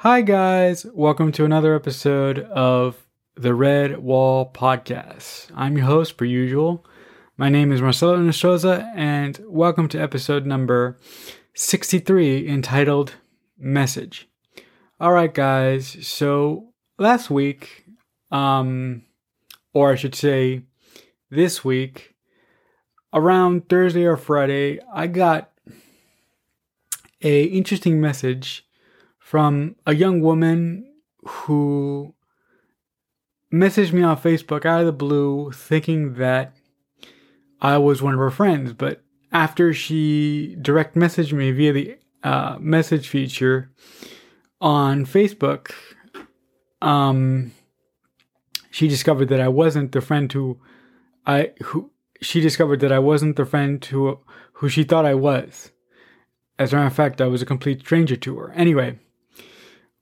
Hi, guys. Welcome to another episode of the Redwall Podcast. I'm your host, per usual. My name is Marcelo Inestroza, and welcome to episode number 63 entitled Message. All right, guys. So last week, um, or I should say this week, around Thursday or Friday, I got a interesting message from a young woman who messaged me on Facebook out of the blue thinking that I was one of her friends. But after she direct messaged me via the uh, message feature on Facebook, um, she discovered that I wasn't the friend who I who she discovered that I wasn't the friend who who she thought I was. As a matter of fact, I was a complete stranger to her. Anyway,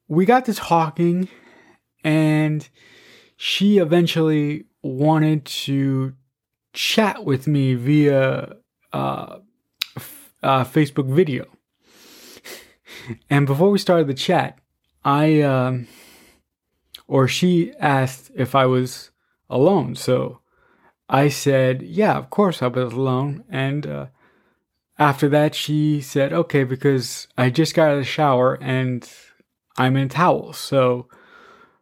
we got to talking, and she eventually wanted to chat with me via uh, f- uh, Facebook video. and before we started the chat, I, um, or she asked if I was alone. So I said, yeah, of course I was alone. And uh, after that, she said, okay, because I just got out of the shower and I'm in towels. So,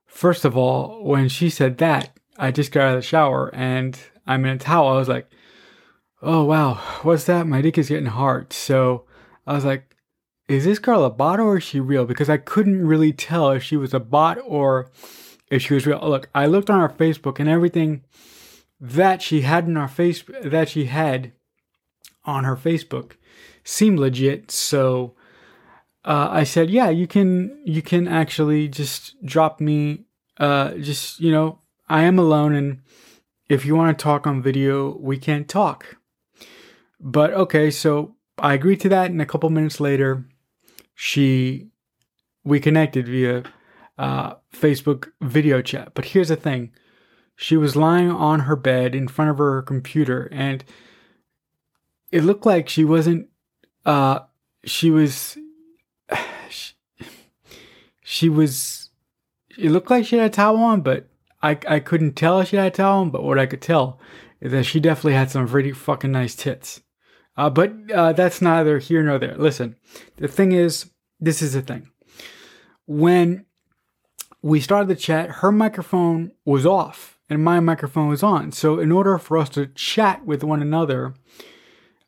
first of all, when she said that, I just got out of the shower and I'm in a towel. I was like, oh, wow, what's that? My dick is getting hard. So, I was like, is this girl a bot or is she real? Because I couldn't really tell if she was a bot or if she was real. Look, I looked on her Facebook and everything that she had in our face that she had on her Facebook seemed legit. So uh, I said, yeah, you can you can actually just drop me. Uh, just you know, I am alone, and if you want to talk on video, we can talk. But okay, so I agreed to that, and a couple minutes later, she we connected via uh, Facebook video chat. But here's the thing: she was lying on her bed in front of her computer, and it looked like she wasn't. Uh, she was she was it looked like she had a towel on, but I I couldn't tell if she had a towel on, but what I could tell is that she definitely had some pretty fucking nice tits. Uh, but uh, that's neither here nor there. Listen, the thing is, this is the thing. When we started the chat, her microphone was off and my microphone was on. So, in order for us to chat with one another,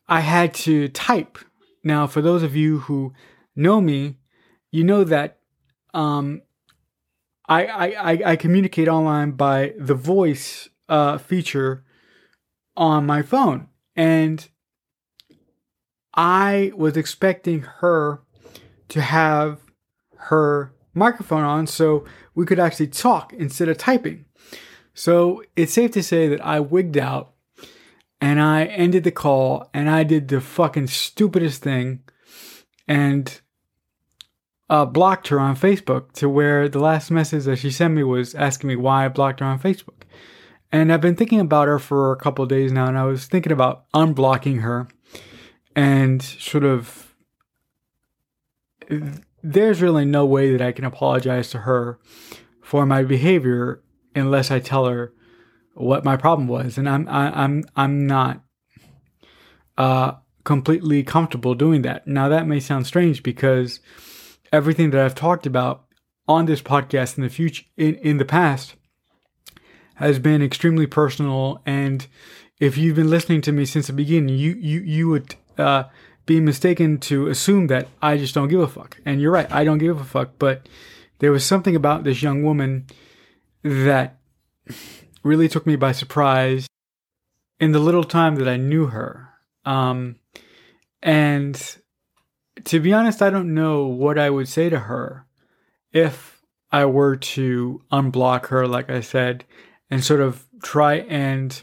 I had to type. Now, for those of you who know me, you know that um, I, I, I communicate online by the voice uh, feature on my phone. And I was expecting her to have her microphone on so we could actually talk instead of typing. So it's safe to say that I wigged out and I ended the call and I did the fucking stupidest thing. And uh, blocked her on Facebook to where the last message that she sent me was asking me why I blocked her on Facebook. And I've been thinking about her for a couple days now, and I was thinking about unblocking her and sort of. There's really no way that I can apologize to her for my behavior unless I tell her what my problem was, and I'm I, I'm I'm not uh, completely comfortable doing that. Now that may sound strange because everything that I've talked about on this podcast in the future, in, in the past, has been extremely personal. And if you've been listening to me since the beginning, you you you would uh, be mistaken to assume that I just don't give a fuck. And you're right, I don't give a fuck. But there was something about this young woman that really took me by surprise in the little time that I knew her. Um, and to be honest, I don't know what I would say to her if I were to unblock her, like I said, and sort of try and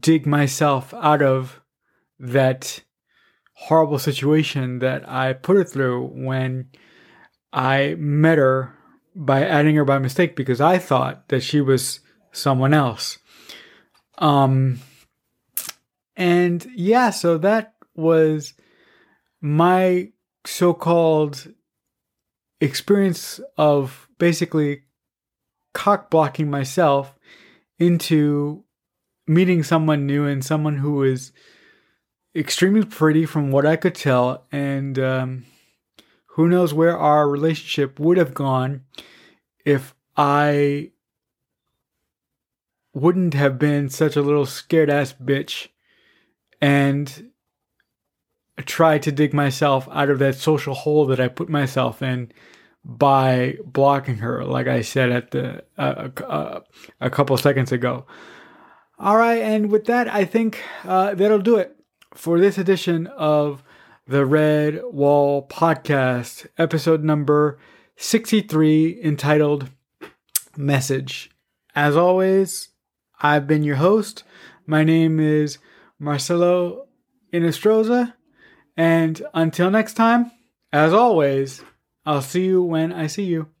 dig myself out of that horrible situation that I put her through when I met her by adding her by mistake because I thought that she was someone else. Um, and yeah, so that was my so called experience of basically cock blocking myself into meeting someone new and someone who is extremely pretty from what I could tell. And um, who knows where our relationship would have gone if I wouldn't have been such a little scared ass bitch and tried to dig myself out of that social hole that I put myself in by blocking her, like I said at the uh, uh, a couple seconds ago. All right, and with that, I think uh, that'll do it for this edition of the Redwall Podcast, episode number 63, entitled Message. As always, I've been your host. My name is Marcelo Inestroza, and until next time, as always, I'll see you when I see you.